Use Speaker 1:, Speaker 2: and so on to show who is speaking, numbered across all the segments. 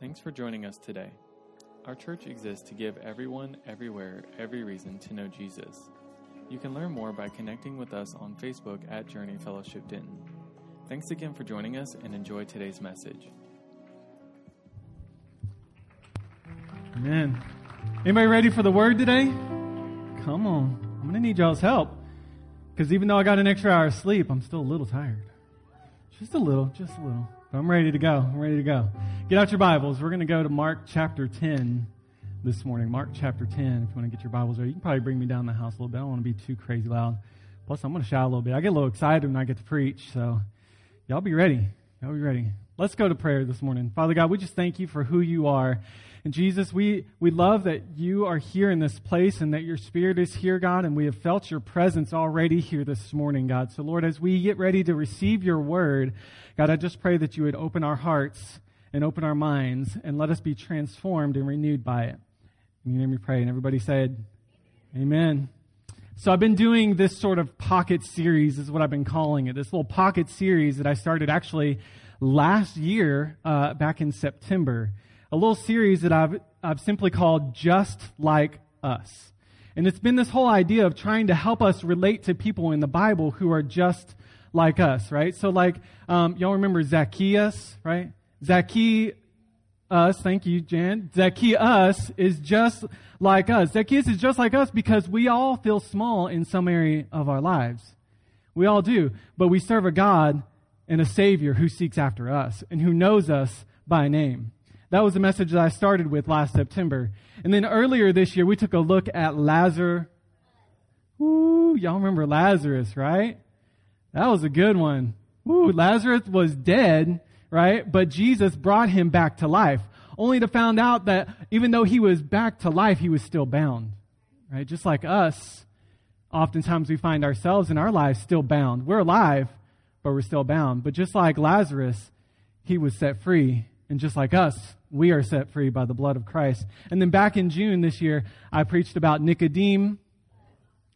Speaker 1: Thanks for joining us today. Our church exists to give everyone, everywhere, every reason to know Jesus. You can learn more by connecting with us on Facebook at Journey Fellowship Denton. Thanks again for joining us and enjoy today's message.
Speaker 2: Amen. Anybody ready for the word today? Come on. I'm going to need y'all's help. Because even though I got an extra hour of sleep, I'm still a little tired. Just a little, just a little. I'm ready to go. I'm ready to go. Get out your Bibles. We're going to go to Mark chapter 10 this morning. Mark chapter 10. If you want to get your Bibles ready, you can probably bring me down the house a little bit. I don't want to be too crazy loud. Plus, I'm going to shout a little bit. I get a little excited when I get to preach. So, y'all be ready. Y'all be ready. Let's go to prayer this morning. Father God, we just thank you for who you are. And Jesus, we, we love that you are here in this place and that your spirit is here, God, and we have felt your presence already here this morning, God. So, Lord, as we get ready to receive your word, God, I just pray that you would open our hearts and open our minds and let us be transformed and renewed by it. In your name we pray. And everybody said, Amen. So I've been doing this sort of pocket series, is what I've been calling it. This little pocket series that I started actually last year, uh, back in September a little series that I've, I've simply called Just Like Us. And it's been this whole idea of trying to help us relate to people in the Bible who are just like us, right? So, like, um, y'all remember Zacchaeus, right? Zacchaeus, thank you, Jan. Zacchaeus is just like us. Zacchaeus is just like us because we all feel small in some area of our lives. We all do. But we serve a God and a Savior who seeks after us and who knows us by name. That was the message that I started with last September. And then earlier this year, we took a look at Lazarus. Ooh, y'all remember Lazarus, right? That was a good one. Ooh, Lazarus was dead, right? But Jesus brought him back to life, only to find out that even though he was back to life, he was still bound, right? Just like us, oftentimes we find ourselves in our lives still bound. We're alive, but we're still bound. But just like Lazarus, he was set free. And just like us, we are set free by the blood of Christ. And then back in June this year, I preached about Nicodemus.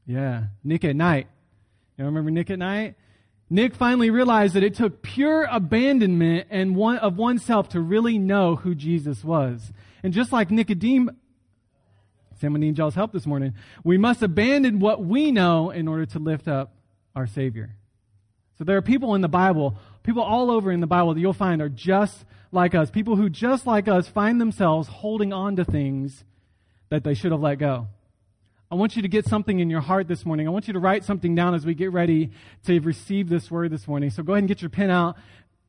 Speaker 2: Yeah, Nick at night. You remember Nick at night? Nick finally realized that it took pure abandonment and one of oneself to really know who Jesus was. And just like Nicodemus, Sam, I need help this morning. We must abandon what we know in order to lift up our Savior. So there are people in the Bible, people all over in the Bible that you'll find are just like us, people who just like us find themselves holding on to things that they should have let go. I want you to get something in your heart this morning. I want you to write something down as we get ready to receive this word this morning. So go ahead and get your pen out,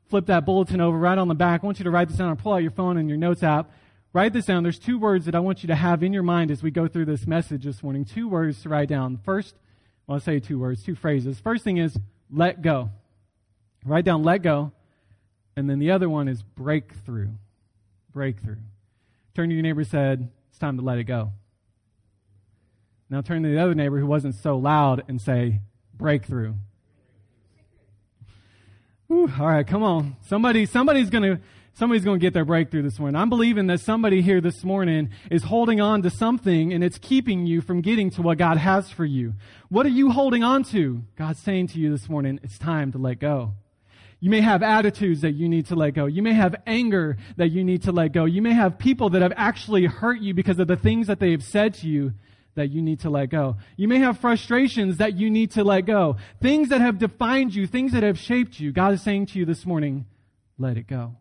Speaker 2: flip that bulletin over right on the back. I want you to write this down or pull out your phone and your notes app. Write this down. There's two words that I want you to have in your mind as we go through this message this morning. Two words to write down. First, well, I'll say two words, two phrases. First thing is let go. Write down let go. And then the other one is breakthrough. Breakthrough. Turn to your neighbor said, It's time to let it go. Now turn to the other neighbor who wasn't so loud and say, Breakthrough. Whew, all right, come on. Somebody, somebody's gonna, somebody's gonna get their breakthrough this morning. I'm believing that somebody here this morning is holding on to something and it's keeping you from getting to what God has for you. What are you holding on to? God's saying to you this morning, it's time to let go. You may have attitudes that you need to let go. You may have anger that you need to let go. You may have people that have actually hurt you because of the things that they have said to you that you need to let go. You may have frustrations that you need to let go. Things that have defined you, things that have shaped you. God is saying to you this morning, let it go.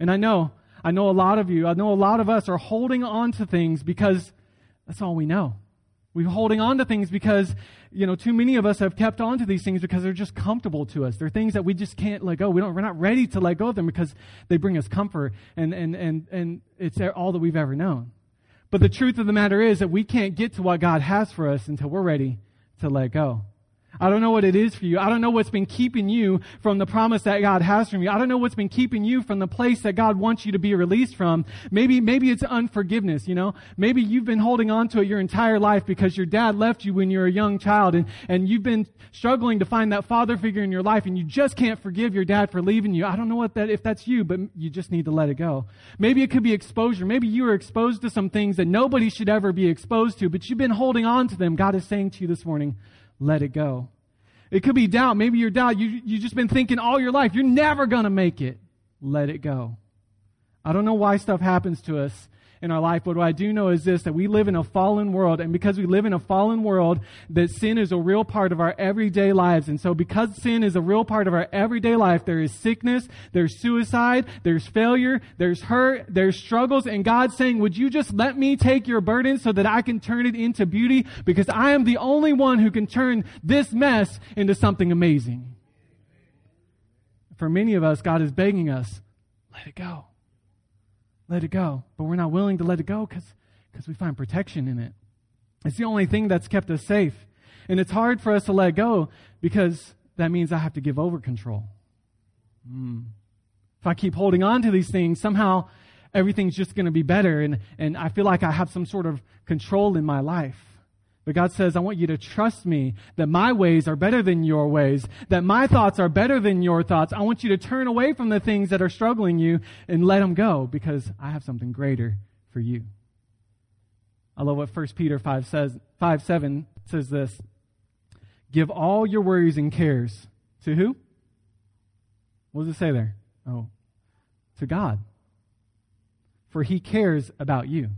Speaker 2: And I know, I know a lot of you, I know a lot of us are holding on to things because that's all we know. We're holding on to things because, you know, too many of us have kept on to these things because they're just comfortable to us. They're things that we just can't let go. We don't, we're not ready to let go of them because they bring us comfort and, and, and, and it's all that we've ever known. But the truth of the matter is that we can't get to what God has for us until we're ready to let go. I don't know what it is for you. I don't know what's been keeping you from the promise that God has for you. I don't know what's been keeping you from the place that God wants you to be released from. Maybe, maybe it's unforgiveness, you know? Maybe you've been holding on to it your entire life because your dad left you when you were a young child and, and you've been struggling to find that father figure in your life and you just can't forgive your dad for leaving you. I don't know what that, if that's you, but you just need to let it go. Maybe it could be exposure. Maybe you were exposed to some things that nobody should ever be exposed to, but you've been holding on to them. God is saying to you this morning, let it go. It could be doubt. Maybe you're doubt. You, you've just been thinking all your life, you're never going to make it. Let it go. I don't know why stuff happens to us in our life, but what I do know is this, that we live in a fallen world, and because we live in a fallen world, that sin is a real part of our everyday lives. And so because sin is a real part of our everyday life, there is sickness, there's suicide, there's failure, there's hurt, there's struggles, and God's saying, would you just let me take your burden so that I can turn it into beauty? Because I am the only one who can turn this mess into something amazing. For many of us, God is begging us, let it go let it go. But we're not willing to let it go because we find protection in it. It's the only thing that's kept us safe. And it's hard for us to let go because that means I have to give over control. Mm. If I keep holding on to these things, somehow everything's just going to be better and, and I feel like I have some sort of control in my life. But God says, I want you to trust me that my ways are better than your ways, that my thoughts are better than your thoughts. I want you to turn away from the things that are struggling you and let them go because I have something greater for you. I love what 1 Peter 5 says, 5 7 says this. Give all your worries and cares to who? What does it say there? Oh, to God. For he cares about you.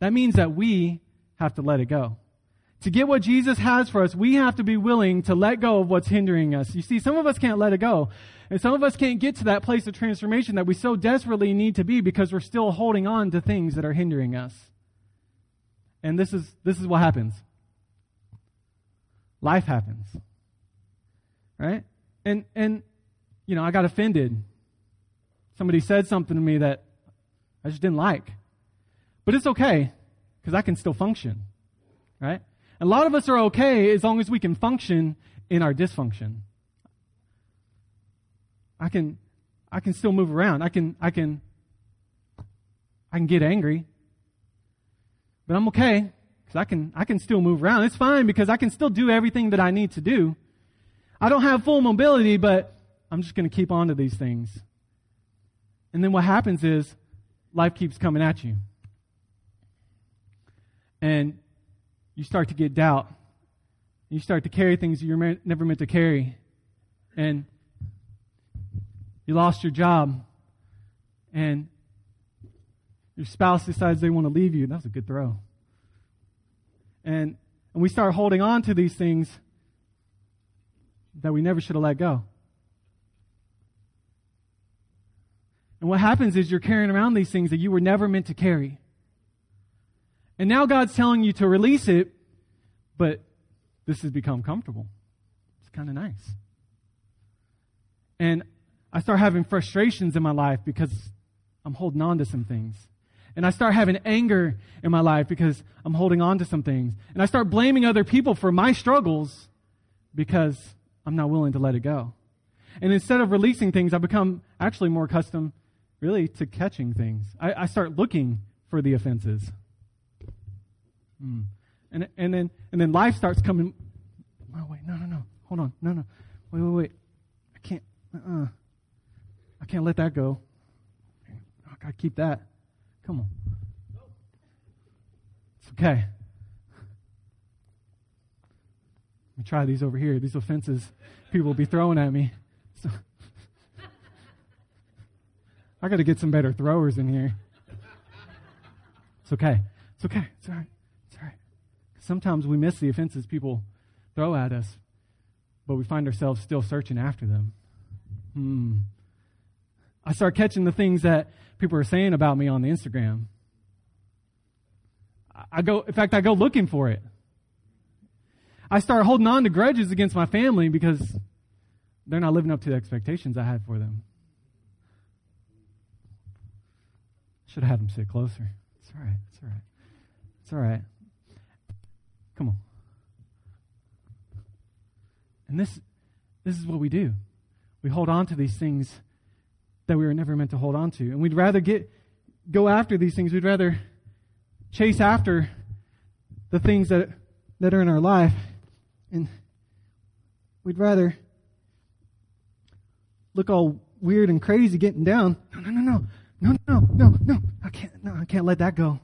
Speaker 2: That means that we have to let it go. To get what Jesus has for us, we have to be willing to let go of what's hindering us. You see, some of us can't let it go. And some of us can't get to that place of transformation that we so desperately need to be because we're still holding on to things that are hindering us. And this is, this is what happens. Life happens. Right? And, and, you know, I got offended. Somebody said something to me that I just didn't like. But it's okay because I can still function. Right? A lot of us are okay as long as we can function in our dysfunction. I can, I can still move around. I can, I can, I can get angry, but I'm okay because I can, I can still move around. It's fine because I can still do everything that I need to do. I don't have full mobility, but I'm just going to keep on to these things. And then what happens is life keeps coming at you. And you start to get doubt. You start to carry things you're never meant to carry. And you lost your job. And your spouse decides they want to leave you. That was a good throw. And, and we start holding on to these things that we never should have let go. And what happens is you're carrying around these things that you were never meant to carry. And now God's telling you to release it, but this has become comfortable. It's kind of nice. And I start having frustrations in my life because I'm holding on to some things. And I start having anger in my life because I'm holding on to some things. And I start blaming other people for my struggles because I'm not willing to let it go. And instead of releasing things, I become actually more accustomed, really, to catching things. I, I start looking for the offenses. Mm. And, and then and then life starts coming. Oh wait, no, no, no. Hold on, no, no. Wait, wait, wait. I can't. Uh-uh. I can't let that go. I gotta keep that. Come on. It's okay. Let me try these over here. These offenses people will be throwing at me. So I got to get some better throwers in here. It's okay. It's okay. It's all right. Sometimes we miss the offenses people throw at us, but we find ourselves still searching after them. Hmm. I start catching the things that people are saying about me on the Instagram. I go, in fact, I go looking for it. I start holding on to grudges against my family because they're not living up to the expectations I had for them. Should have had them sit closer. It's all right. It's all right. It's all right. Come on. And this, this is what we do. We hold on to these things that we were never meant to hold on to. And we'd rather get, go after these things. We'd rather chase after the things that, that are in our life. And we'd rather look all weird and crazy getting down. No, no, no, no. No, no, no, no. I can't, no, I can't let that go.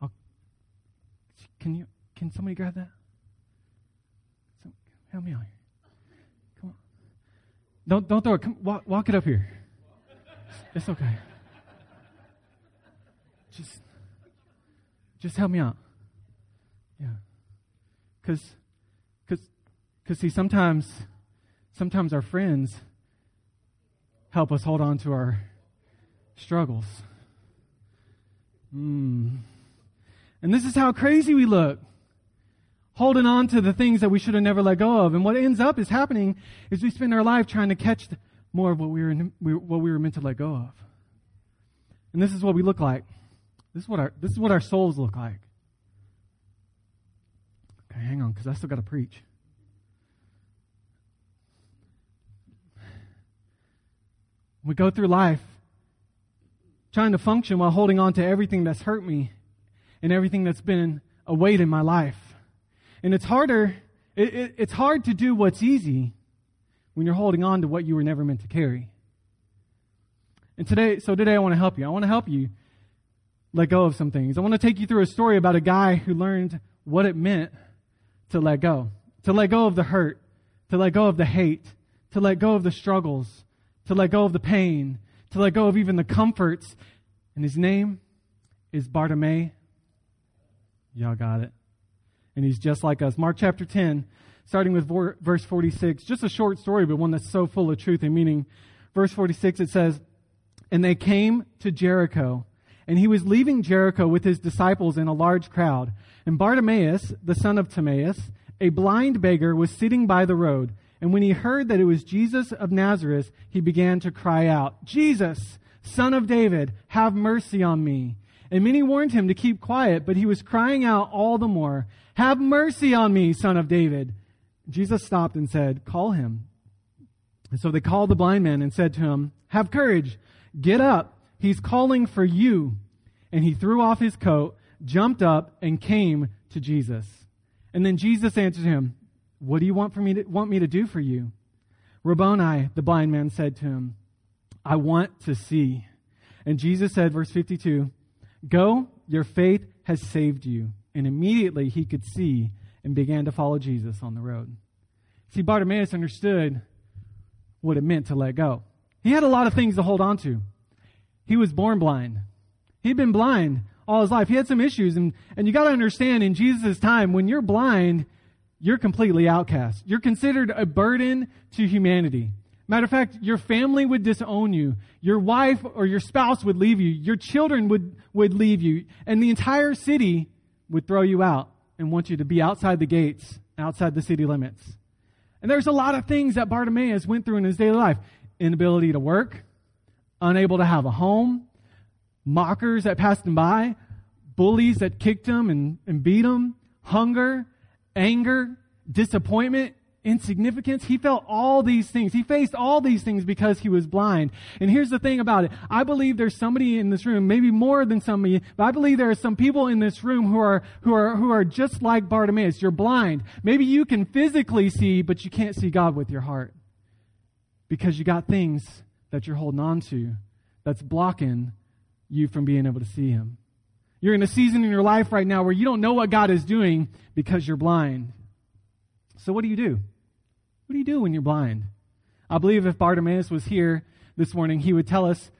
Speaker 2: I'll, can you, can somebody grab that? Help me out here. Come on. Don't, don't throw it. Come, walk, walk it up here. It's okay. just, just help me out. Yeah. Because, because, because see, sometimes, sometimes our friends help us hold on to our struggles. Mm. And this is how crazy we look. Holding on to the things that we should have never let go of. And what ends up is happening is we spend our life trying to catch more of what we were, what we were meant to let go of. And this is what we look like. This is what our, this is what our souls look like. Okay, hang on, because I still got to preach. We go through life trying to function while holding on to everything that's hurt me and everything that's been a weight in my life. And it's harder, it, it, it's hard to do what's easy when you're holding on to what you were never meant to carry. And today, so today I want to help you. I want to help you let go of some things. I want to take you through a story about a guy who learned what it meant to let go, to let go of the hurt, to let go of the hate, to let go of the struggles, to let go of the pain, to let go of even the comforts. And his name is Bartimaeus. Y'all got it. And he's just like us. Mark chapter 10, starting with verse 46. Just a short story, but one that's so full of truth and meaning. Verse 46, it says, And they came to Jericho. And he was leaving Jericho with his disciples in a large crowd. And Bartimaeus, the son of Timaeus, a blind beggar, was sitting by the road. And when he heard that it was Jesus of Nazareth, he began to cry out, Jesus, son of David, have mercy on me. And many warned him to keep quiet, but he was crying out all the more, Have mercy on me, son of David. Jesus stopped and said, Call him. And so they called the blind man and said to him, Have courage, get up, he's calling for you. And he threw off his coat, jumped up, and came to Jesus. And then Jesus answered him, what do you want for me to, want me to do for you? Rabboni, the blind man said to him, I want to see. And Jesus said, verse 52, Go, your faith has saved you. And immediately he could see and began to follow Jesus on the road. See, Bartimaeus understood what it meant to let go. He had a lot of things to hold on to. He was born blind. He'd been blind all his life. He had some issues. And, and you got to understand in Jesus' time, when you're blind, you're completely outcast. You're considered a burden to humanity. Matter of fact, your family would disown you. Your wife or your spouse would leave you. Your children would, would leave you. And the entire city would throw you out and want you to be outside the gates, outside the city limits. And there's a lot of things that Bartimaeus went through in his daily life. Inability to work, unable to have a home, mockers that passed him by, bullies that kicked him and, and beat him, hunger, anger, disappointment, insignificance. He felt all these things. He faced all these things because he was blind. And here's the thing about it. I believe there's somebody in this room, maybe more than somebody, but I believe there are some people in this room who are, who are, who are just like Bartimaeus. You're blind. Maybe you can physically see, but you can't see God with your heart. Because you got things that you're holding on to that's blocking you from being able to see Him. You're in a season in your life right now where you don't know what God is doing because you're blind. So, what do you do? What do you do when you're blind? I believe if Bartimaeus was here this morning, he would tell us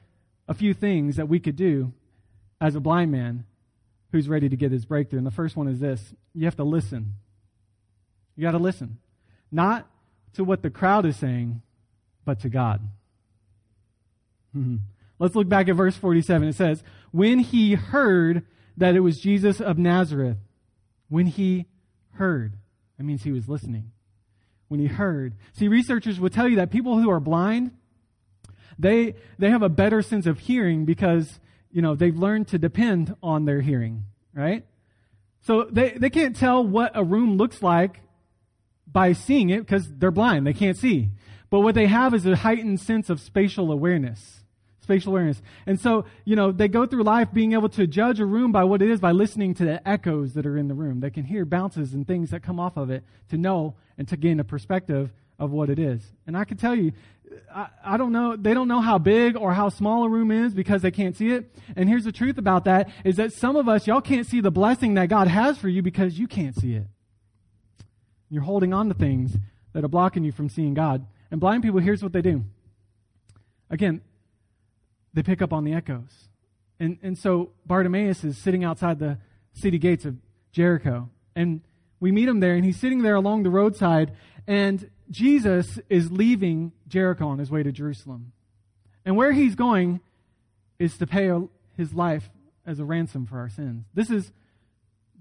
Speaker 2: a few things that we could do as a blind man who's ready to get his breakthrough. And the first one is this you have to listen. You got to listen. Not to what the crowd is saying, but to God. Hmm. Let's look back at verse 47. It says, When he heard that it was Jesus of Nazareth when he heard. That means he was listening. When he heard. See, researchers will tell you that people who are blind, they, they have a better sense of hearing because, you know, they've learned to depend on their hearing, right? So they, they can't tell what a room looks like by seeing it because they're blind. They can't see. But what they have is a heightened sense of spatial awareness spatial awareness. And so, you know, they go through life being able to judge a room by what it is by listening to the echoes that are in the room. They can hear bounces and things that come off of it to know and to gain a perspective of what it is. And I can tell you, I, I, don't know, they don't know how big or how small a room is because they can't see it. And here's the truth about that is that some of us, y'all can't see the blessing that God has for you because you can't see it. You're holding on to things that are blocking you from seeing God. And blind people, here's what they do. Again, they pick up on the echoes. And, and so Bartimaeus is sitting outside the city gates of Jericho. And we meet him there, and he's sitting there along the roadside, and Jesus is leaving Jericho on his way to Jerusalem. And where he's going is to pay his life as a ransom for our sins. This is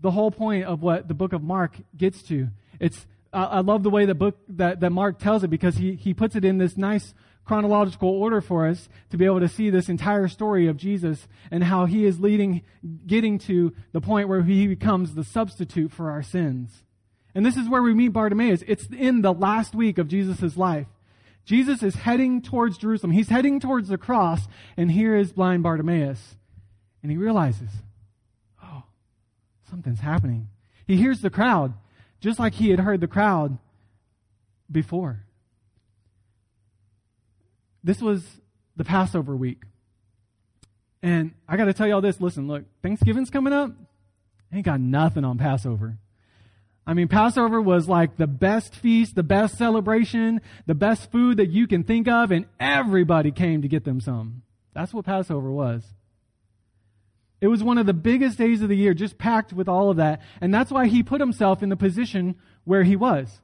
Speaker 2: the whole point of what the book of Mark gets to. It's I love the way the book that, that Mark tells it because he, he puts it in this nice chronological order for us to be able to see this entire story of Jesus and how he is leading, getting to the point where he becomes the substitute for our sins. And this is where we meet Bartimaeus. It's in the last week of Jesus' life. Jesus is heading towards Jerusalem. He's heading towards the cross, and here is blind Bartimaeus. And he realizes, oh, something's happening. He hears the crowd, just like he had heard the crowd before. This was the Passover week. And I got to tell y'all this listen, look, Thanksgiving's coming up. Ain't got nothing on Passover. I mean, Passover was like the best feast, the best celebration, the best food that you can think of, and everybody came to get them some. That's what Passover was. It was one of the biggest days of the year, just packed with all of that. And that's why he put himself in the position where he was.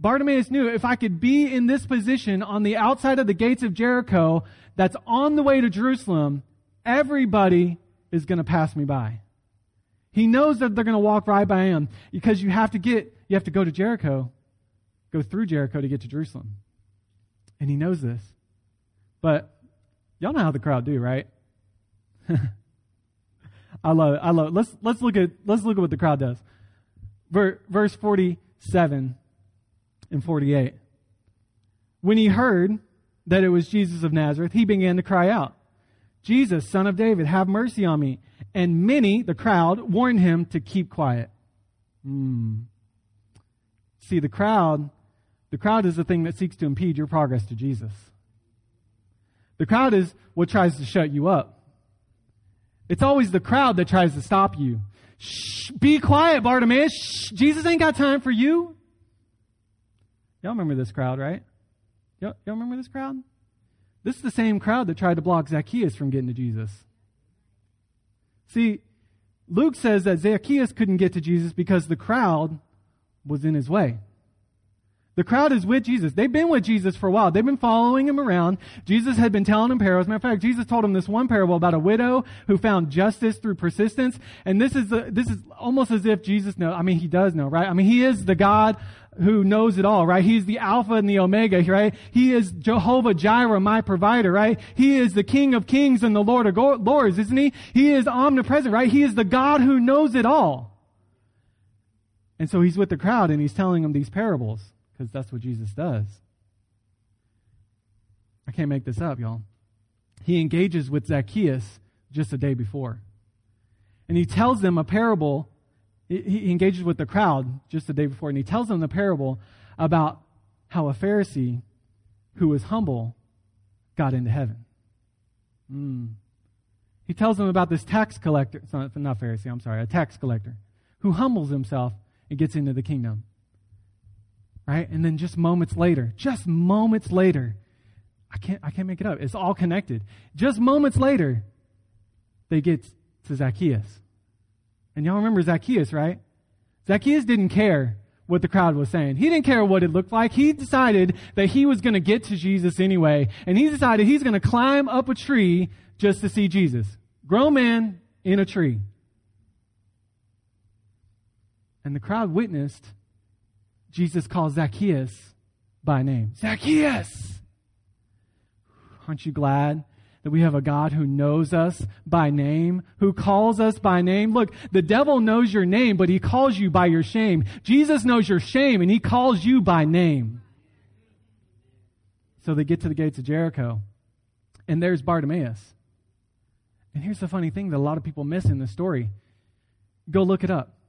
Speaker 2: Bartimaeus knew if I could be in this position on the outside of the gates of Jericho that's on the way to Jerusalem, everybody is going to pass me by. He knows that they're going to walk right by him because you have to get, you have to go to Jericho, go through Jericho to get to Jerusalem. And he knows this. But y'all know how the crowd do, right? I love it. I love it. Let's, let's look at, let's look at what the crowd does. Verse 47 and 48. When he heard that it was Jesus of Nazareth, he began to cry out, Jesus, son of David, have mercy on me. And many, the crowd, warned him to keep quiet. Mm. See, the crowd, the crowd is the thing that seeks to impede your progress to Jesus. The crowd is what tries to shut you up. It's always the crowd that tries to stop you. Shh, be quiet, Bartimaeus. Shh, Jesus ain't got time for you. Y'all remember this crowd, right? Y'all, y'all remember this crowd? This is the same crowd that tried to block Zacchaeus from getting to Jesus. See, Luke says that Zacchaeus couldn't get to Jesus because the crowd was in his way. The crowd is with Jesus. They've been with Jesus for a while. They've been following him around. Jesus had been telling them parables. Matter of fact, Jesus told them this one parable about a widow who found justice through persistence. And this is the, this is almost as if Jesus knows. I mean, he does know, right? I mean, he is the God who knows it all, right? He's the Alpha and the Omega, right? He is Jehovah Jireh, my provider, right? He is the King of Kings and the Lord of Lords, isn't he? He is omnipresent, right? He is the God who knows it all. And so he's with the crowd and he's telling them these parables because that's what Jesus does. I can't make this up, y'all. He engages with Zacchaeus just a day before. And he tells them a parable he engages with the crowd just the day before, and he tells them the parable about how a Pharisee who was humble got into heaven. Mm. He tells them about this tax collector, not, not Pharisee, I'm sorry, a tax collector, who humbles himself and gets into the kingdom. Right? And then just moments later, just moments later, I can't, I can't make it up. It's all connected. Just moments later, they get to Zacchaeus. And y'all remember Zacchaeus, right? Zacchaeus didn't care what the crowd was saying. He didn't care what it looked like. He decided that he was going to get to Jesus anyway. And he decided he's going to climb up a tree just to see Jesus. Grown man in a tree. And the crowd witnessed Jesus call Zacchaeus by name. Zacchaeus! Aren't you glad that we have a God who knows us by name, who calls us by name. Look, the devil knows your name, but he calls you by your shame. Jesus knows your shame and he calls you by name. So they get to the gates of Jericho, and there's Bartimaeus. And here's the funny thing that a lot of people miss in this story. Go look it up.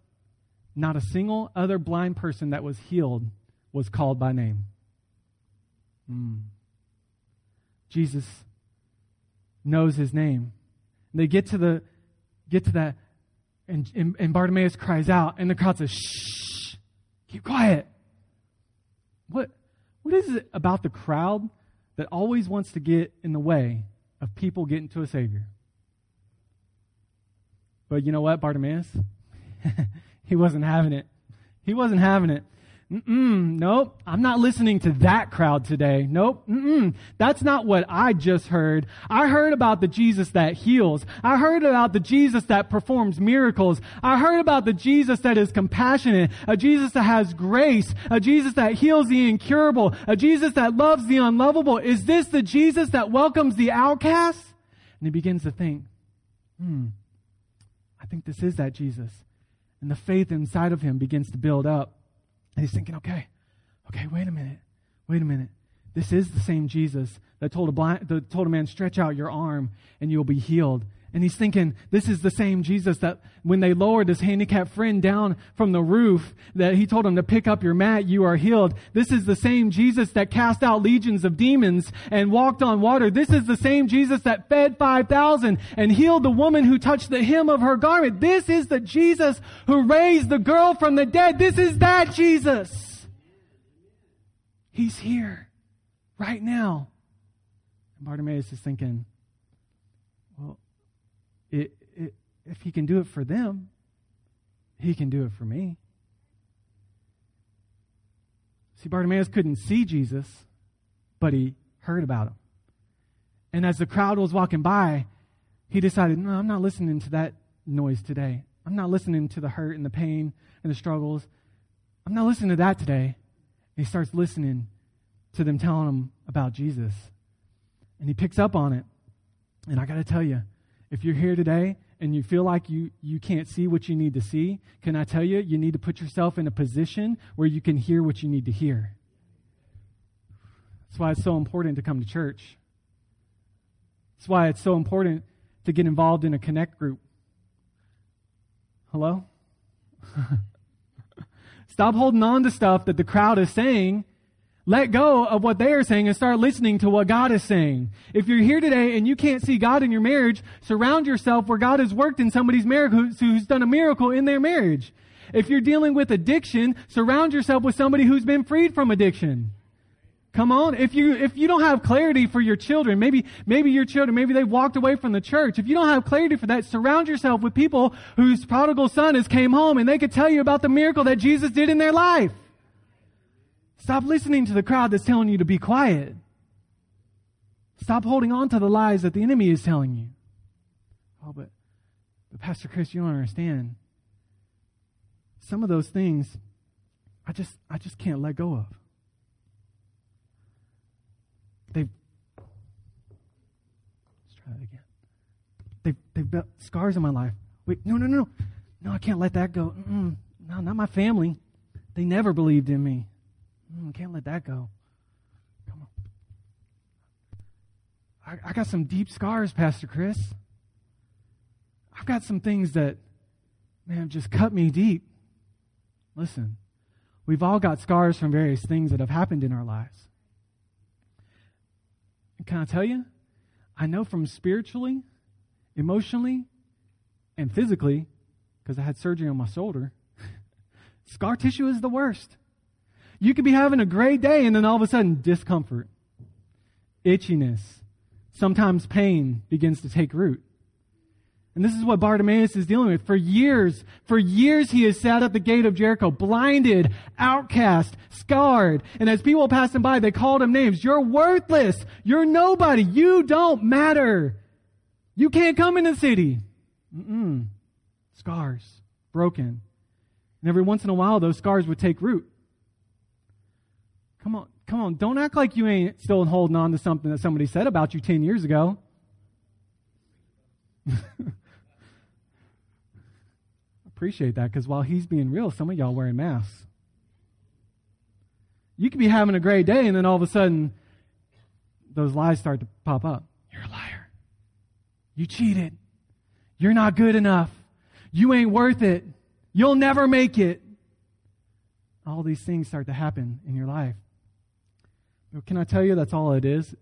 Speaker 2: Not a single other blind person that was healed was called by name. Mm. Jesus knows his name. And they get to the get to that, and, and, and Bartimaeus cries out, and the crowd says, "Shh, keep quiet." What what is it about the crowd that always wants to get in the way of people getting to a Savior? But you know what, Bartimaeus? he wasn't having it. He wasn't having it. Mm-mm, nope, I'm not listening to that crowd today. Nope, mm-mm, that's not what I just heard. I heard about the Jesus that heals. I heard about the Jesus that performs miracles. I heard about the Jesus that is compassionate, a Jesus that has grace, a Jesus that heals the incurable, a Jesus that loves the unlovable. Is this the Jesus that welcomes the outcast? And he begins to think, hmm, I think this is that Jesus. And the faith inside of him begins to build up. And he's thinking, okay, okay, wait a minute, wait a minute. This is the same Jesus that told a, blind, that told a man, stretch out your arm and you'll be healed. And he's thinking, this is the same Jesus that when they lowered his handicapped friend down from the roof, that he told him to pick up your mat, you are healed. This is the same Jesus that cast out legions of demons and walked on water. This is the same Jesus that fed 5,000 and healed the woman who touched the hem of her garment. This is the Jesus who raised the girl from the dead. This is that Jesus. He's here right now. And Bartimaeus is thinking, it, it, if he can do it for them, he can do it for me. See, Bartimaeus couldn't see Jesus, but he heard about him. And as the crowd was walking by, he decided, no, I'm not listening to that noise today. I'm not listening to the hurt and the pain and the struggles. I'm not listening to that today. And he starts listening to them telling him about Jesus. And he picks up on it. And I got to tell you, if you're here today and you feel like you, you can't see what you need to see, can I tell you, you need to put yourself in a position where you can hear what you need to hear. That's why it's so important to come to church. That's why it's so important to get involved in a connect group. Hello? Stop holding on to stuff that the crowd is saying let go of what they are saying and start listening to what God is saying. If you're here today and you can't see God in your marriage, surround yourself where God has worked in somebody's marriage who's done a miracle in their marriage. If you're dealing with addiction, surround yourself with somebody who's been freed from addiction. Come on. If you, if you don't have clarity for your children, maybe, maybe your children, maybe they've walked away from the church. If you don't have clarity for that, surround yourself with people whose prodigal son has came home and they could tell you about the miracle that Jesus did in their life. Stop listening to the crowd that's telling you to be quiet. Stop holding on to the lies that the enemy is telling you. Oh, but, but Pastor Chris, you don't understand. Some of those things I just I just can't let go of. They've let's try that again. They've they've built scars in my life. Wait, no, no, no, no! I can't let that go. Mm-mm. No, not my family. They never believed in me. Mm, can't let that go. Come on. I, I got some deep scars, Pastor Chris. I've got some things that, man, just cut me deep. Listen, we've all got scars from various things that have happened in our lives. Can I tell you? I know from spiritually, emotionally, and physically, because I had surgery on my shoulder, scar tissue is the worst. You could be having a great day and then all of a sudden discomfort, itchiness, sometimes pain begins to take root. And this is what Bartimaeus is dealing with. For years, for years he has sat at the gate of Jericho, blinded, outcast, scarred. And as people passed him by, they called him names. You're worthless. You're nobody. You don't matter. You can't come in the city. Mm-mm. Scars, broken. And every once in a while, those scars would take root. Come on, come on. Don't act like you ain't still holding on to something that somebody said about you 10 years ago. Appreciate that because while he's being real, some of y'all wearing masks. You could be having a great day and then all of a sudden those lies start to pop up. You're a liar. You cheated. You're not good enough. You ain't worth it. You'll never make it. All these things start to happen in your life. Can I tell you that's all it is?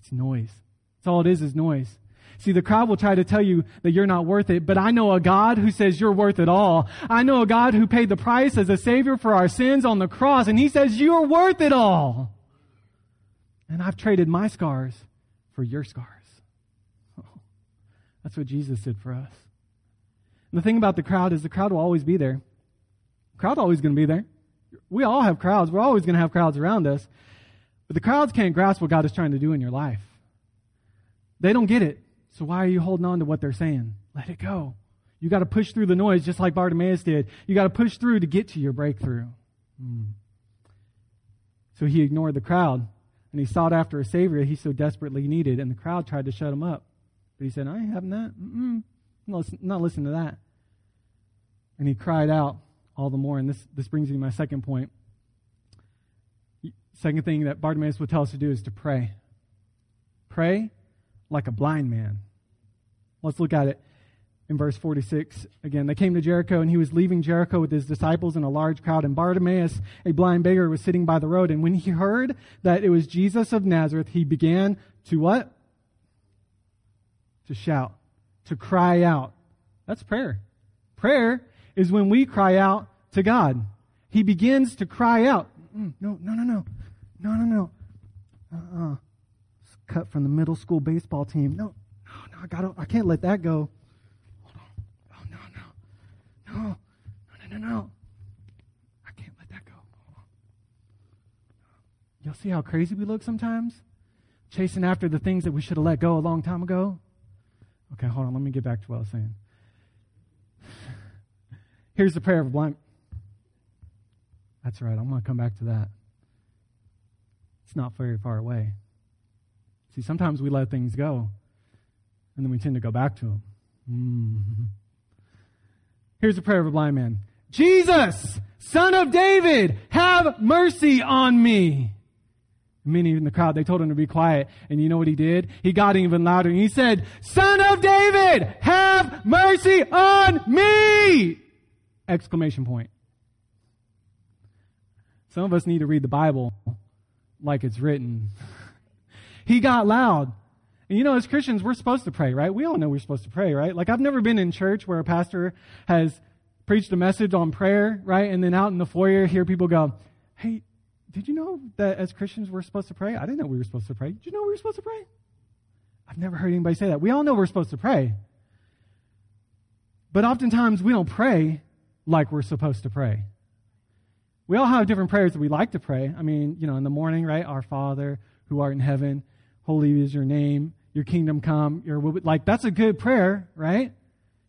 Speaker 2: It's noise. That's all it is is noise. See, the crowd will try to tell you that you're not worth it, but I know a God who says you're worth it all. I know a God who paid the price as a savior for our sins on the cross, and he says you're worth it all. And I've traded my scars for your scars. that's what Jesus did for us. And the thing about the crowd is the crowd will always be there. The crowd's always going to be there. We all have crowds. We're always going to have crowds around us. But the crowds can't grasp what God is trying to do in your life. They don't get it. So why are you holding on to what they're saying? Let it go. You got to push through the noise just like Bartimaeus did. You got to push through to get to your breakthrough. Mm. So he ignored the crowd and he sought after a savior he so desperately needed, and the crowd tried to shut him up. But he said, I ain't having that. Mm-mm. I'm not listening to that. And he cried out all the more. And this, this brings me to my second point. Second thing that Bartimaeus would tell us to do is to pray. Pray like a blind man. Let's look at it in verse 46 again. They came to Jericho, and he was leaving Jericho with his disciples and a large crowd. And Bartimaeus, a blind beggar, was sitting by the road. And when he heard that it was Jesus of Nazareth, he began to what? To shout, to cry out. That's prayer. Prayer is when we cry out to God. He begins to cry out. Mm, no, no, no, no. No, no, no. Uh-uh. Cut from the middle school baseball team. No, no, no, I got I can't let that go. Hold on. Oh, no, no. No, no, no, no, no. I can't let that go. Y'all see how crazy we look sometimes? Chasing after the things that we should have let go a long time ago? Okay, hold on. Let me get back to what I was saying. Here's the prayer of a blind. That's right. I'm going to come back to that. It's not very far away. See, sometimes we let things go, and then we tend to go back to them. Mm-hmm. Here's the prayer of a blind man Jesus, son of David, have mercy on me. Many in the crowd, they told him to be quiet. And you know what he did? He got even louder and he said, Son of David, have mercy on me! Exclamation point. Some of us need to read the Bible like it's written. he got loud. And you know, as Christians, we're supposed to pray, right? We all know we're supposed to pray, right? Like, I've never been in church where a pastor has preached a message on prayer, right? And then out in the foyer, hear people go, Hey, did you know that as Christians we're supposed to pray? I didn't know we were supposed to pray. Did you know we were supposed to pray? I've never heard anybody say that. We all know we're supposed to pray. But oftentimes we don't pray like we're supposed to pray. We all have different prayers that we like to pray. I mean, you know, in the morning, right? Our Father who art in heaven, holy is your name, your kingdom come, your like that's a good prayer, right?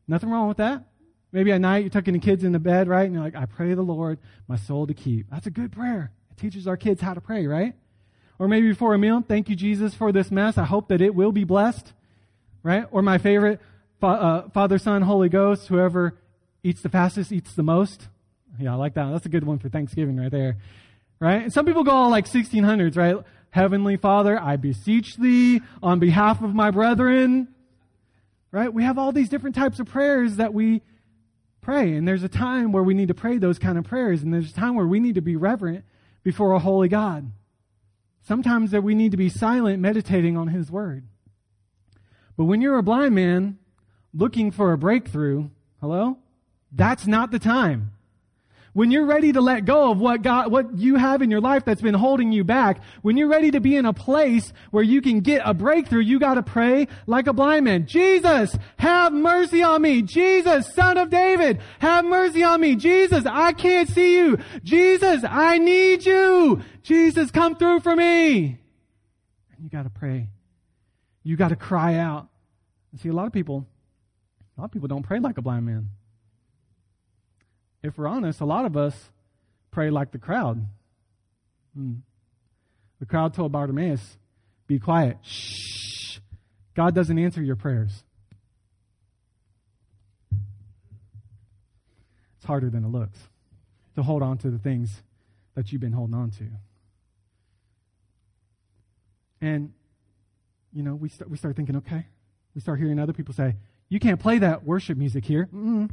Speaker 2: Nothing wrong with that. Maybe at night you're tucking the kids in the bed, right? And you're like, I pray the Lord my soul to keep. That's a good prayer. It teaches our kids how to pray, right? Or maybe before a meal, thank you, Jesus, for this mess. I hope that it will be blessed, right? Or my favorite, uh, Father, Son, Holy Ghost, whoever eats the fastest eats the most. Yeah, I like that. That's a good one for Thanksgiving right there. Right? And some people go all like 1600s, right? Heavenly Father, I beseech thee on behalf of my brethren. Right? We have all these different types of prayers that we pray. And there's a time where we need to pray those kind of prayers. And there's a time where we need to be reverent before a holy God. Sometimes that we need to be silent meditating on his word. But when you're a blind man looking for a breakthrough, hello? That's not the time. When you're ready to let go of what God, what you have in your life that's been holding you back, when you're ready to be in a place where you can get a breakthrough, you gotta pray like a blind man. Jesus, have mercy on me. Jesus, son of David, have mercy on me. Jesus, I can't see you. Jesus, I need you. Jesus, come through for me. And you gotta pray. You gotta cry out. see, a lot of people, a lot of people don't pray like a blind man if we're honest, a lot of us pray like the crowd. Hmm. The crowd told Bartimaeus, Be quiet. Shh. God doesn't answer your prayers. It's harder than it looks to hold on to the things that you've been holding on to. And, you know, we start, we start thinking, okay, we start hearing other people say, You can't play that worship music here. Mm-mm.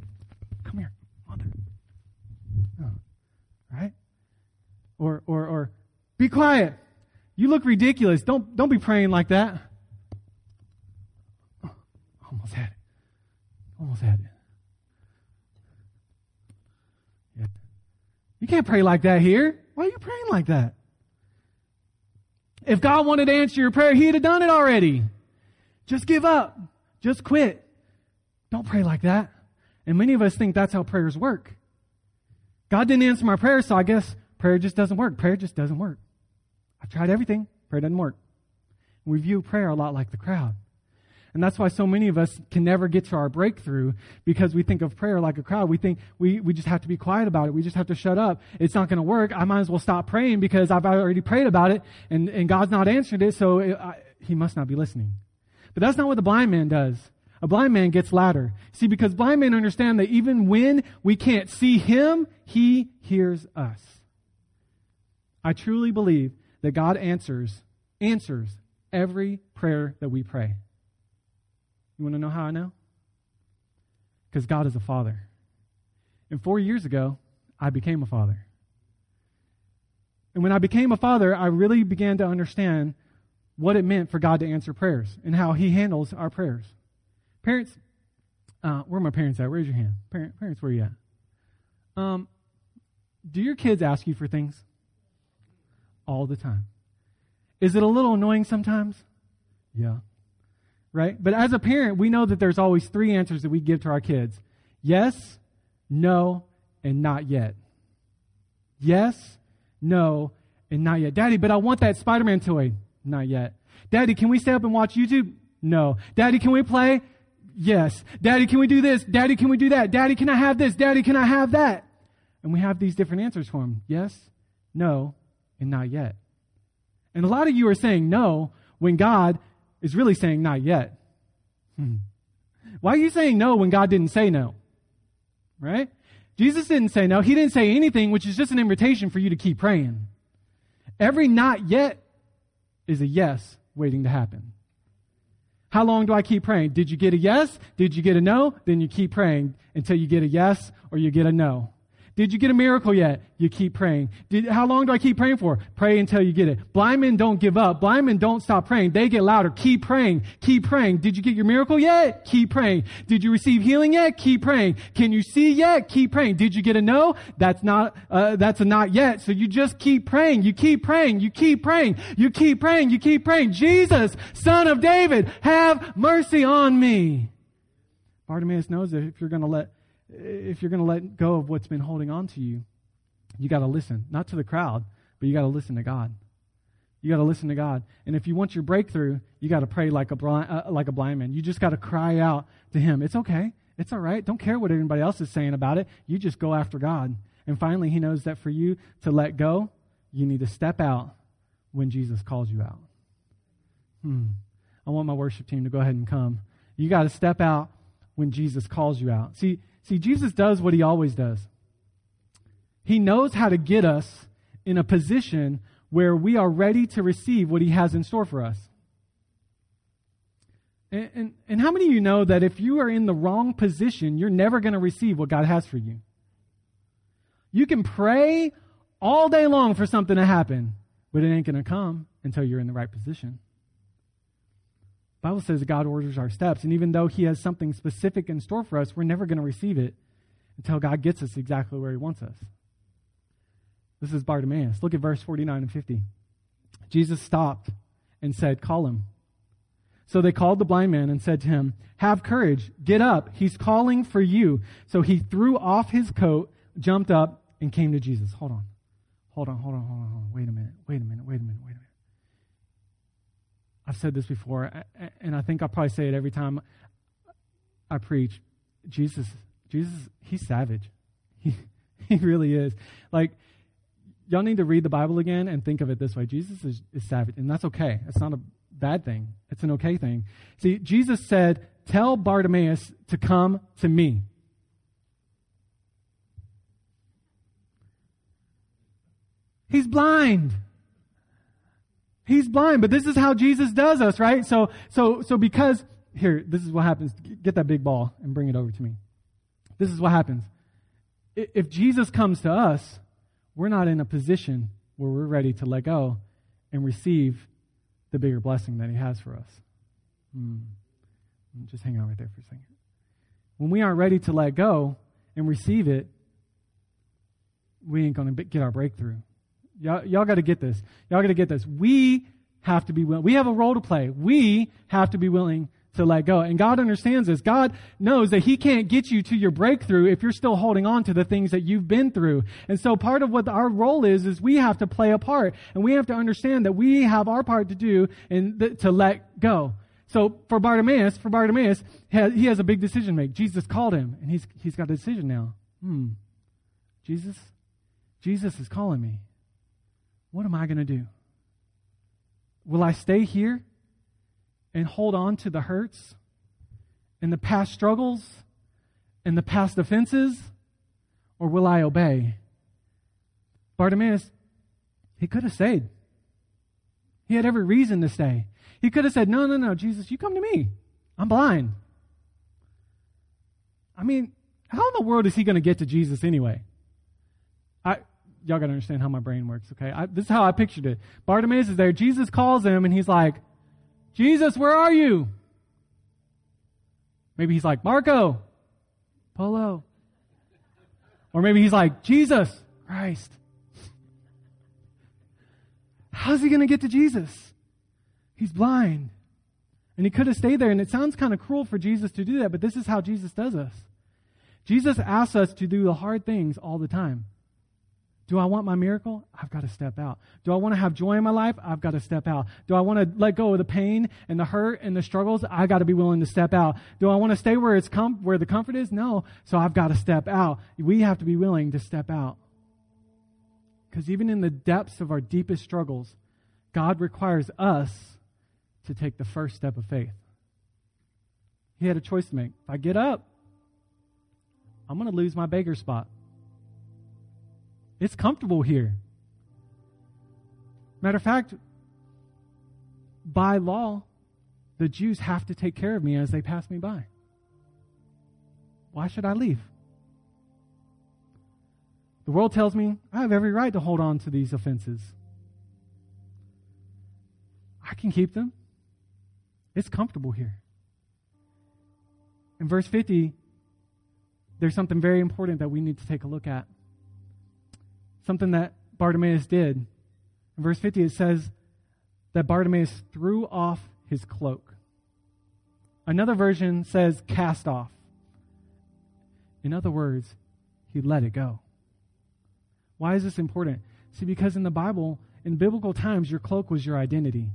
Speaker 2: Come here. Mother. Oh, right? Or, or, or, be quiet. You look ridiculous. Don't, don't be praying like that. Oh, almost had it. Almost had it. Yeah. You can't pray like that here. Why are you praying like that? If God wanted to answer your prayer, He'd have done it already. Just give up. Just quit. Don't pray like that. And many of us think that's how prayers work. God didn't answer my prayer, so I guess prayer just doesn't work. Prayer just doesn't work. I've tried everything. Prayer doesn't work. We view prayer a lot like the crowd. And that's why so many of us can never get to our breakthrough because we think of prayer like a crowd. We think we, we just have to be quiet about it. We just have to shut up. It's not going to work. I might as well stop praying because I've already prayed about it and, and God's not answered it, so it, I, he must not be listening. But that's not what the blind man does. A blind man gets louder. See, because blind men understand that even when we can't see him, he hears us. I truly believe that God answers, answers every prayer that we pray. You want to know how I know? Because God is a father. And four years ago, I became a father. And when I became a father, I really began to understand what it meant for God to answer prayers and how He handles our prayers. Parents, uh, where are my parents at? Raise your hand. Parent, parents, where are you at? Um, do your kids ask you for things? All the time. Is it a little annoying sometimes? Yeah right? But as a parent, we know that there's always three answers that we give to our kids yes, no, and not yet. Yes, no, and not yet. Daddy, but I want that Spider Man toy. Not yet. Daddy, can we stay up and watch YouTube? No. Daddy, can we play? Yes. Daddy, can we do this? Daddy, can we do that? Daddy, can I have this? Daddy, can I have that? And we have these different answers for him. Yes, no, and not yet. And a lot of you are saying no when God is really saying not yet. Hmm. Why are you saying no when God didn't say no? Right? Jesus didn't say no. He didn't say anything, which is just an invitation for you to keep praying. Every not yet is a yes waiting to happen. How long do I keep praying? Did you get a yes? Did you get a no? Then you keep praying until you get a yes or you get a no. Did you get a miracle yet? You keep praying. Did, how long do I keep praying for? Pray until you get it. Blind men don't give up. Blind men don't stop praying. They get louder. Keep praying. Keep praying. Did you get your miracle yet? Keep praying. Did you receive healing yet? Keep praying. Can you see yet? Keep praying. Did you get a no? That's not, uh, that's a not yet. So you just keep praying. You keep praying. You keep praying. You keep praying. You keep praying. Jesus, son of David, have mercy on me. Bartimaeus knows that if you're going to let if you're going to let go of what's been holding on to you, you got to listen, not to the crowd, but you got to listen to God. You got to listen to God. And if you want your breakthrough, you got to pray like a blind, uh, like a blind man. You just got to cry out to Him. It's okay. It's all right. Don't care what anybody else is saying about it. You just go after God. And finally, He knows that for you to let go, you need to step out when Jesus calls you out. Hmm. I want my worship team to go ahead and come. You got to step out when Jesus calls you out. See, See, Jesus does what he always does. He knows how to get us in a position where we are ready to receive what he has in store for us. And, and, and how many of you know that if you are in the wrong position, you're never going to receive what God has for you? You can pray all day long for something to happen, but it ain't going to come until you're in the right position. Bible says God orders our steps, and even though He has something specific in store for us, we're never going to receive it until God gets us exactly where He wants us. This is Bartimaeus. Look at verse 49 and 50. Jesus stopped and said, Call him. So they called the blind man and said to him, Have courage, get up, he's calling for you. So he threw off his coat, jumped up, and came to Jesus. Hold on. Hold on, hold on, hold on, hold on. Wait a minute, wait a minute, wait a minute, wait a minute. I've said this before, and I think I'll probably say it every time I preach. Jesus, Jesus, he's savage. He, he really is. Like, y'all need to read the Bible again and think of it this way Jesus is, is savage, and that's okay. It's not a bad thing, it's an okay thing. See, Jesus said, Tell Bartimaeus to come to me. He's blind. He's blind, but this is how Jesus does us, right? So, so, so because, here, this is what happens. Get that big ball and bring it over to me. This is what happens. If Jesus comes to us, we're not in a position where we're ready to let go and receive the bigger blessing that He has for us. Hmm. Just hang out right there for a second. When we aren't ready to let go and receive it, we ain't going to get our breakthrough. Y'all, y'all got to get this. Y'all got to get this. We have to be willing. We have a role to play. We have to be willing to let go. And God understands this. God knows that He can't get you to your breakthrough if you're still holding on to the things that you've been through. And so part of what our role is, is we have to play a part. And we have to understand that we have our part to do and th- to let go. So for Bartimaeus, for Bartimaeus, he has a big decision to make. Jesus called him, and he's, he's got a decision now. Hmm. Jesus, Jesus is calling me. What am I going to do? Will I stay here and hold on to the hurts and the past struggles and the past offenses? Or will I obey? Bartimaeus, he could have stayed. He had every reason to stay. He could have said, No, no, no, Jesus, you come to me. I'm blind. I mean, how in the world is he going to get to Jesus anyway? Y'all got to understand how my brain works, okay? I, this is how I pictured it. Bartimaeus is there. Jesus calls him, and he's like, Jesus, where are you? Maybe he's like, Marco, Polo. Or maybe he's like, Jesus Christ. How's he going to get to Jesus? He's blind. And he could have stayed there, and it sounds kind of cruel for Jesus to do that, but this is how Jesus does us. Jesus asks us to do the hard things all the time. Do I want my miracle? I've got to step out. Do I want to have joy in my life? I've got to step out. Do I want to let go of the pain and the hurt and the struggles? I got to be willing to step out. Do I want to stay where it's com- where the comfort is? No. So I've got to step out. We have to be willing to step out. Because even in the depths of our deepest struggles, God requires us to take the first step of faith. He had a choice to make. If I get up, I'm going to lose my beggar spot. It's comfortable here. Matter of fact, by law, the Jews have to take care of me as they pass me by. Why should I leave? The world tells me I have every right to hold on to these offenses. I can keep them. It's comfortable here. In verse 50, there's something very important that we need to take a look at something that Bartimaeus did. In verse 50, it says that Bartimaeus threw off his cloak. Another version says cast off. In other words, he let it go. Why is this important? See, because in the Bible, in biblical times, your cloak was your identity.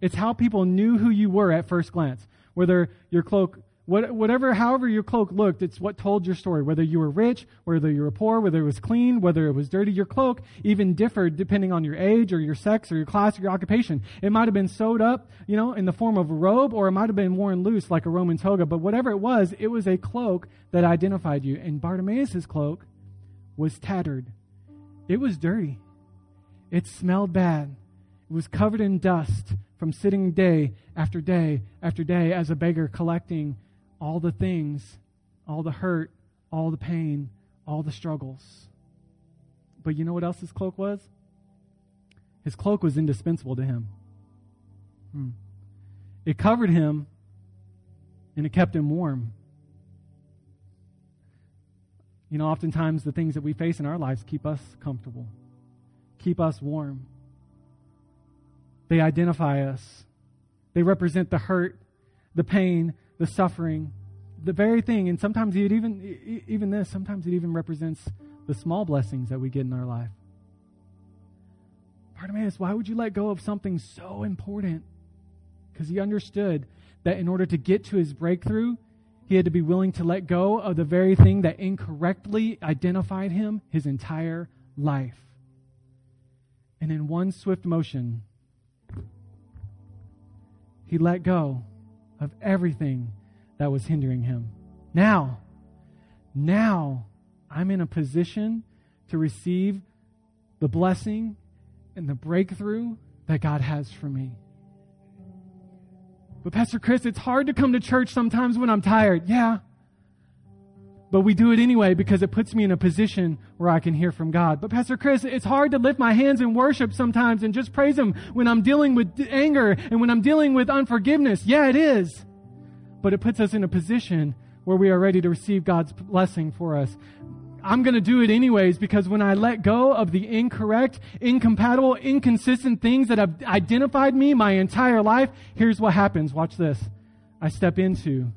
Speaker 2: It's how people knew who you were at first glance. Whether your cloak what, whatever, however your cloak looked, it's what told your story. Whether you were rich, whether you were poor, whether it was clean, whether it was dirty, your cloak even differed depending on your age or your sex or your class or your occupation. It might have been sewed up, you know, in the form of a robe, or it might have been worn loose like a Roman toga. But whatever it was, it was a cloak that identified you. And Bartimaeus' cloak was tattered. It was dirty. It smelled bad. It was covered in dust from sitting day after day after day as a beggar collecting all the things, all the hurt, all the pain, all the struggles. But you know what else his cloak was? His cloak was indispensable to him. Hmm. It covered him and it kept him warm. You know, oftentimes the things that we face in our lives keep us comfortable, keep us warm. They identify us, they represent the hurt, the pain, the suffering, the very thing, and sometimes it even even this, sometimes it even represents the small blessings that we get in our life. Bartimaeus, why would you let go of something so important? Because he understood that in order to get to his breakthrough, he had to be willing to let go of the very thing that incorrectly identified him his entire life. And in one swift motion, he let go of everything that was hindering him. Now, now I'm in a position to receive the blessing and the breakthrough that God has for me. But Pastor Chris, it's hard to come to church sometimes when I'm tired. Yeah. But we do it anyway because it puts me in a position where I can hear from God. But Pastor Chris, it's hard to lift my hands in worship sometimes and just praise Him when I'm dealing with anger and when I'm dealing with unforgiveness. Yeah, it is. But it puts us in a position where we are ready to receive God's blessing for us. I'm going to do it anyways because when I let go of the incorrect, incompatible, inconsistent things that have identified me my entire life, here's what happens. Watch this. I step into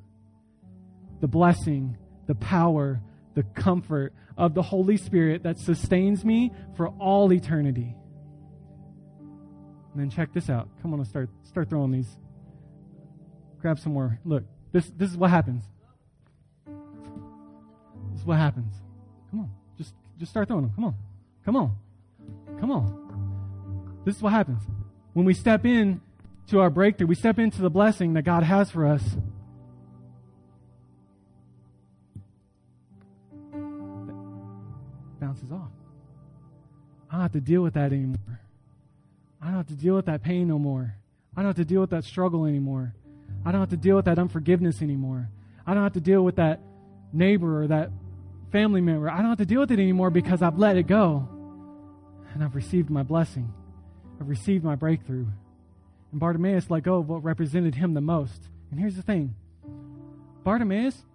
Speaker 2: the blessing, the power, the comfort of the Holy Spirit that sustains me for all eternity. And then check this out. Come on, let's start start throwing these. Grab some more. Look, this this is what happens. This is what happens. Come on, just just start throwing them. Come on, come on, come on. This is what happens when we step in to our breakthrough. We step into the blessing that God has for us. I don't have to deal with that anymore. I don't have to deal with that pain no more. I don't have to deal with that struggle anymore. I don't have to deal with that unforgiveness anymore. I don't have to deal with that neighbor or that family member. I don't have to deal with it anymore because I've let it go. And I've received my blessing. I've received my breakthrough. And Bartimaeus let go of what represented him the most. And here's the thing Bartimaeus,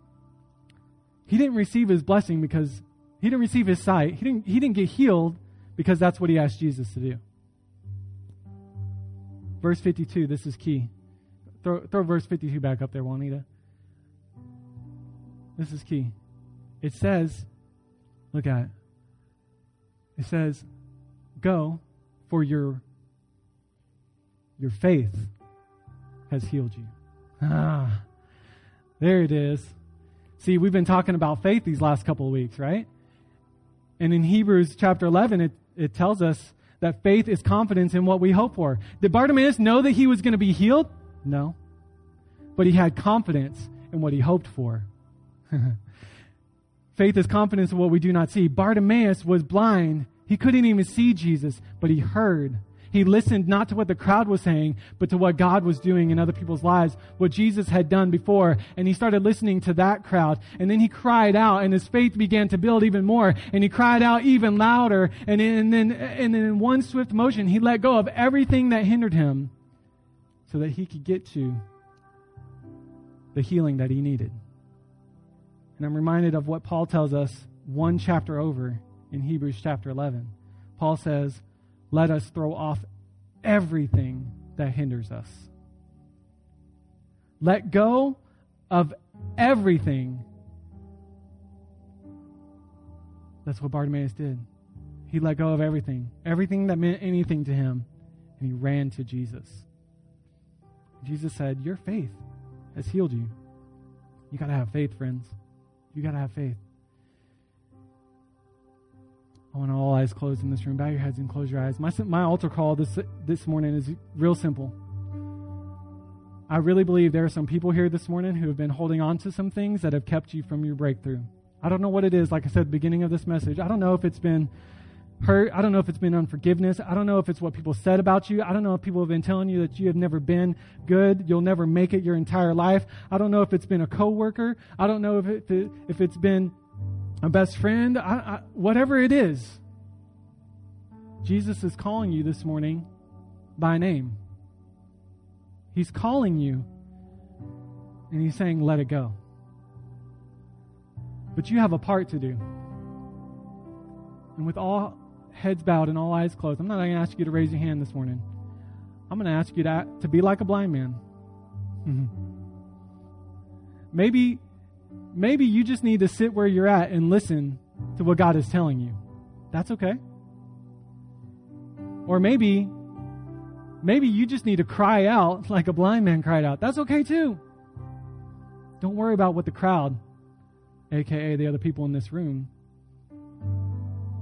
Speaker 2: he didn't receive his blessing because he didn't receive his sight. He didn't, he didn't get healed because that's what he asked Jesus to do. Verse 52, this is key. Throw, throw verse 52 back up there, Juanita. This is key. It says, look at it. It says, go for your your faith has healed you. Ah, there it is. See, we've been talking about faith these last couple of weeks, right? And in Hebrews chapter 11, it, it tells us that faith is confidence in what we hope for. Did Bartimaeus know that he was going to be healed? No. But he had confidence in what he hoped for. faith is confidence in what we do not see. Bartimaeus was blind. He couldn't even see Jesus, but he heard. He listened not to what the crowd was saying, but to what God was doing in other people's lives, what Jesus had done before. And he started listening to that crowd. And then he cried out, and his faith began to build even more. And he cried out even louder. And, and, then, and then in one swift motion, he let go of everything that hindered him so that he could get to the healing that he needed. And I'm reminded of what Paul tells us one chapter over in Hebrews chapter 11. Paul says, let us throw off everything that hinders us. Let go of everything. That's what Bartimaeus did. He let go of everything, everything that meant anything to him, and he ran to Jesus. Jesus said, Your faith has healed you. You got to have faith, friends. You got to have faith. I want all eyes closed in this room. Bow your heads and close your eyes. My, my altar call this, this morning is real simple. I really believe there are some people here this morning who have been holding on to some things that have kept you from your breakthrough. I don't know what it is, like I said at the beginning of this message. I don't know if it's been hurt. I don't know if it's been unforgiveness. I don't know if it's what people said about you. I don't know if people have been telling you that you have never been good. You'll never make it your entire life. I don't know if it's been a coworker. I don't know if, it, if it's been a best friend, I, I, whatever it is, Jesus is calling you this morning by name. He's calling you, and He's saying, let it go. But you have a part to do. And with all heads bowed and all eyes closed, I'm not going to ask you to raise your hand this morning. I'm going to ask you to, to be like a blind man. Mm-hmm. Maybe maybe you just need to sit where you're at and listen to what God is telling you. That's okay. Or maybe maybe you just need to cry out like a blind man cried out. That's okay too. Don't worry about what the crowd, aka the other people in this room,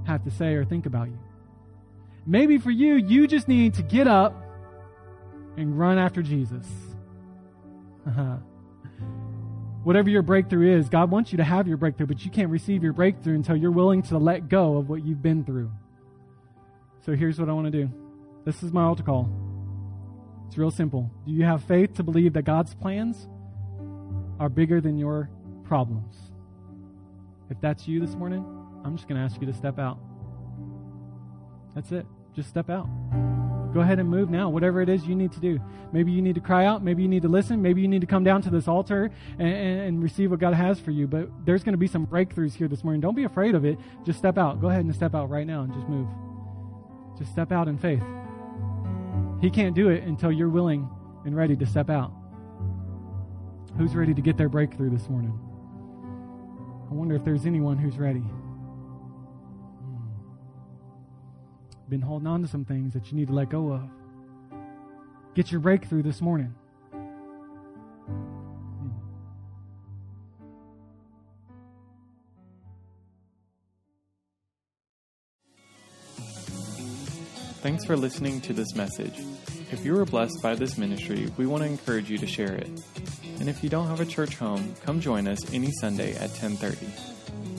Speaker 2: have to say or think about you. Maybe for you, you just need to get up and run after Jesus. Uh-huh. Whatever your breakthrough is, God wants you to have your breakthrough, but you can't receive your breakthrough until you're willing to let go of what you've been through. So here's what I want to do. This is my altar call. It's real simple. Do you have faith to believe that God's plans are bigger than your problems? If that's you this morning, I'm just going to ask you to step out. That's it. Just step out. Go ahead and move now, whatever it is you need to do. Maybe you need to cry out. Maybe you need to listen. Maybe you need to come down to this altar and, and, receive what God has for you. But there's going to be some breakthroughs here this morning. Don't be afraid of it. Just step out. Go ahead and step out right now and just move. Just step out in faith. He can't do it until you're willing and ready to step out. Who's ready to get their breakthrough this morning? I wonder if there's anyone who's ready. Been holding on to some things that you need to let go of. Get your breakthrough this morning.
Speaker 1: Thanks for listening to this message. If you were blessed by this ministry, we want to encourage you to share it. And if you don't have a church home, come join us any Sunday at 1030.